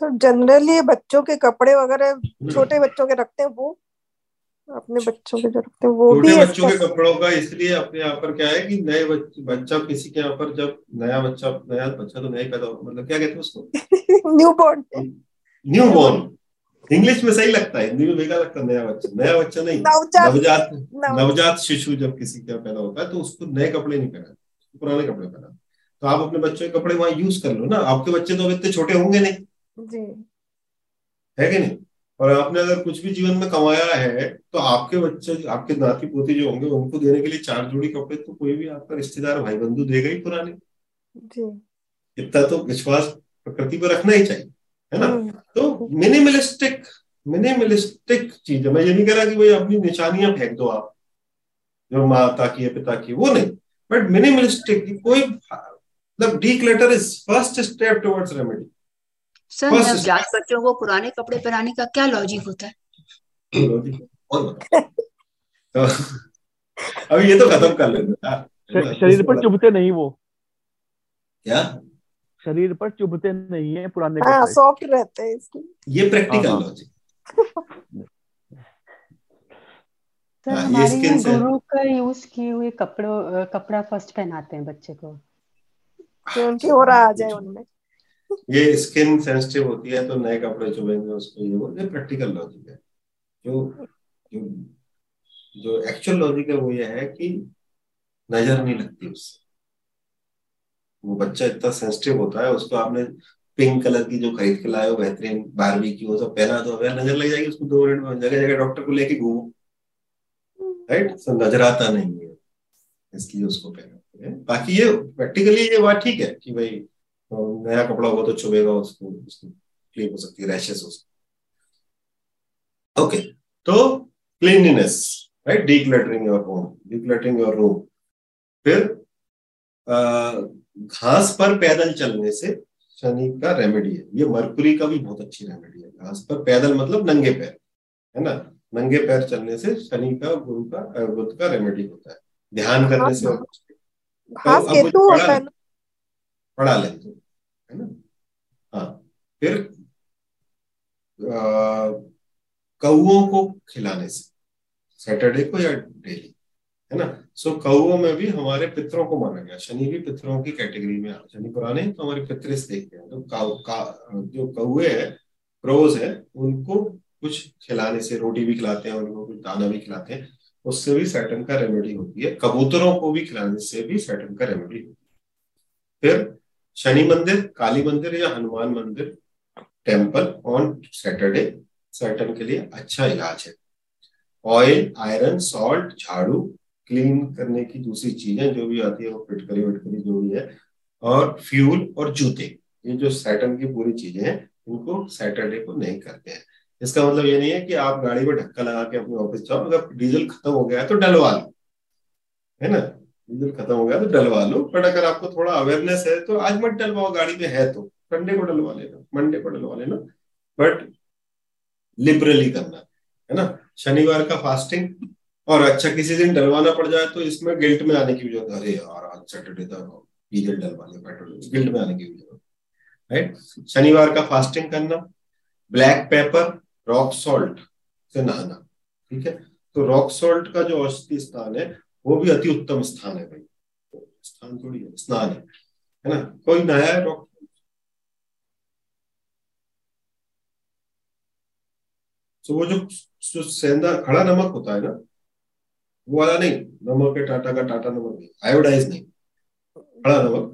Sir generally बच्चों के कपड़े वगैरह छोटे बच्चों के रखते हैं वो? अपने बच्चों के जो रखते हैं वो भी बच्चों के कपड़ों का इसलिए अपने यहाँ पर क्या है कि नए बच्चा किसी के यहाँ पर जब नया बच्चा नया बच्चा तो नया पैदा मतलब क्या कहते हैं उसको? New born new born English में सही लगता है हिंदी में बेकार लगता है नया बच्चा। नया बच्चा नहीं। नवजात नवजात शिशु जब किसी का पैदा होता है तो उसको नए कपड़े नहीं पहना पुराने कपड़े पहना तो आप अपने बच्चों के कपड़े वहाँ यूज़ कर लो ना। आपके बच्चे तो अब इतने छोटे होंगे नहीं। जी। है कि नहीं? और आपने अगर कुछ भी जीवन में कमाया है तो आपके बच्चे आपके नाती पोती जो होंगे उनको देने के लिए चार जोड़ी कपड़े तो कोई भी आपका रिश्तेदार भाई बंधु देगा ही पुराने। जी। इतना तो विश्वास प्रकृति पर रखना ही चाहिए है ना? हम्म। तो मिनिमलिस्टिक मिनिमलिस्टिक चीज़ है। मैं ये नहीं कह रहा कि भाई अपनी निशानियाँ फेंक दो आप जो माता की है पिता की वो नहीं। बट मिनिमलिस्टिक कोई मतलब declutter is first step towards remedy sir नवजात बच्चों को पुराने कपड़े पहनाने का क्या लॉजिक होता है? तो अभी ये तो खत्म कर लेते शरीर पर चुभते नहीं वो। क्या? शरीर पर चुभते नहीं है पुराने हाँ, सॉफ्ट रहते हैं इसलिए ये प्रैक्टिकल लॉजिक सर हाँ, हमारे गुरु का यूज़ किए हुए कपड़ों कपड़ा फ़र्स्ट पहनाते हैं बच्चे को। तो उनकी हो रहा आ जाए उनमें। ये स्किन सेंसिटिव होती है तो नए कपड़े चुभेंगे, उसको ये बोलते प्रैक्टिकल लॉजिक है। जो जो जो एक्चुअल लॉजिक है वो ये है कि नज़र नहीं लगती उससे। वो बच्चा इतना सेंसिटिव होता है, उसको आपने पिंक कलर की जो खरीद के लाए हो, बेहतरीन बारहवीं की वो सब पहना तो अगर नज़र लग जाएगी उसको दो मिनट में, जगह जगह डॉक्टर को लेके घूमो। राइट तो नज़र आता नहीं है, इसलिए उसको पहनाते हैं। बाकी ये प्रैक्टिकली ये बात ठीक है कि भाई नया कपड़ा होगा तो चुभेगा उसको उसको क्लीन हो सकती है रैशेस हो सकती ओके तो cleanliness right decluttering your home decluttering your room फिर घास पर पैदल चलने से शनि का रेमेडी है। ये मरकुरी का भी बहुत अच्छी रेमेडी है। घास पर पैदल मतलब नंगे पैर है ना? नंगे पैर चलने से शनि का गुरु का बुद्ध का रेमेडी होता है। ध्यान करने से तो केतु होता है पढ़ा लेते है ना? हाँ फिर कौओं को खिलाने से सैटरडे को या डेली है ना? सो कौओं में भी हमारे पितरों को माना गया शनि भी पितरों की कैटेगरी में शनि पुराने तो हमारे पितर देखते हैं तो का, का, जो कौए है क्रोज है उनको कुछ खिलाने से रोटी भी खिलाते हैं उनको कुछ दाना भी खिलाते हैं उससे भी सैटन का रेमेडी होती है कबूतरों को भी खिलाने से भी सैटन का रेमेडी होती है। फिर शनि मंदिर, काली मंदिर या हनुमान मंदिर टेंपल ऑन सैटरडे सैटन के लिए अच्छा इलाज है। ऑयल आयरन सॉल्ट झाड़ू क्लीन करने की दूसरी चीज़ें जो भी आती है, वो फिटकरी विटकरी जो भी है। और फ्यूल और जूते, ये जो सैटन की पूरी चीज़ें हैं उनको सैटरडे को नहीं करते हैं। इसका मतलब ये नहीं है कि आप गाड़ी में ढक्का लगा के अपने ऑफ़िस जाओ अगर डीजल खत्म हो गया है तो डलवा लो। है ना? डीजल खत्म हो गया तो डलवा लो। बट अगर आपको थोड़ा अवेयरनेस है तो आज मत डलवाओ, गाड़ी में है तो। संडे को डलवा लेना मंडे को डलवा लेना। बट लिबरली करना, है ना? शनिवार का फास्टिंग और अच्छा किसी दिन डलवाना पड़ जाए तो इसमें गिल्ट में आने की ज़रूरत अरे यार, आज सैटरडे था डीजल डलवा ले पेट्रोल गिल्ट में आने की ज़रूरत राइट शनिवार का फास्टिंग करना ब्लैक पेपर रॉक सॉल्ट से नहाना, ठीक है? तो रॉक सॉल्ट का जो औषधि स्थान है वो भी अति उत्तम स्थान है भाई। स्थान थोड़ी है स्नान है है ना? कोई नया है रॉक तो वो जो जो सेंधा खड़ा नमक होता है ना वो वाला नहीं नमक है टाटा का टाटा नमक नहीं आयोडाइज नहीं। खड़ा नमक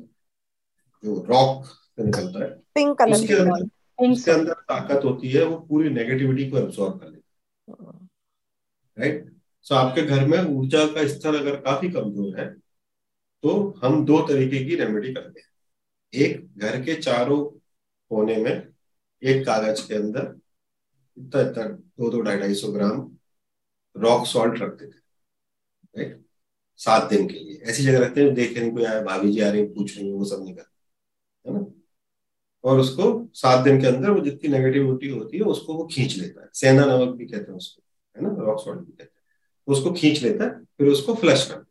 जो रॉक से निकलता है पिंक कलर उसके अंदर उसके अंदर ताकत होती है वो पूरी नेगेटिविटी को एब्सॉर्ब कर लेता राइट सो आपके घर में ऊर्जा का स्तर अगर काफ़ी कमज़ोर है तो हम दो तरीके की रेमेडी करते हैं। एक, घर के चारों कोने में एक कागज़ के अंदर इतना इतना दो दो ढाई ढाई सौ ग्राम रॉक सॉल्ट रखते थे राइट सात दिन के लिए। ऐसी जगह रखते हैं देख नहीं कोई आया भाभी जी आ रही पूछ रही वो सब नहीं करते है ना? और उसको सात दिन के अंदर वो जितनी नेगेटिविटी होती है, उसको वो खींच लेता है। सेना नमक भी कहते हैं उसको, है ना? रॉक सॉल्ट भी कहते हैं। उसको खींच लेता है फिर उसको फ्लश कर।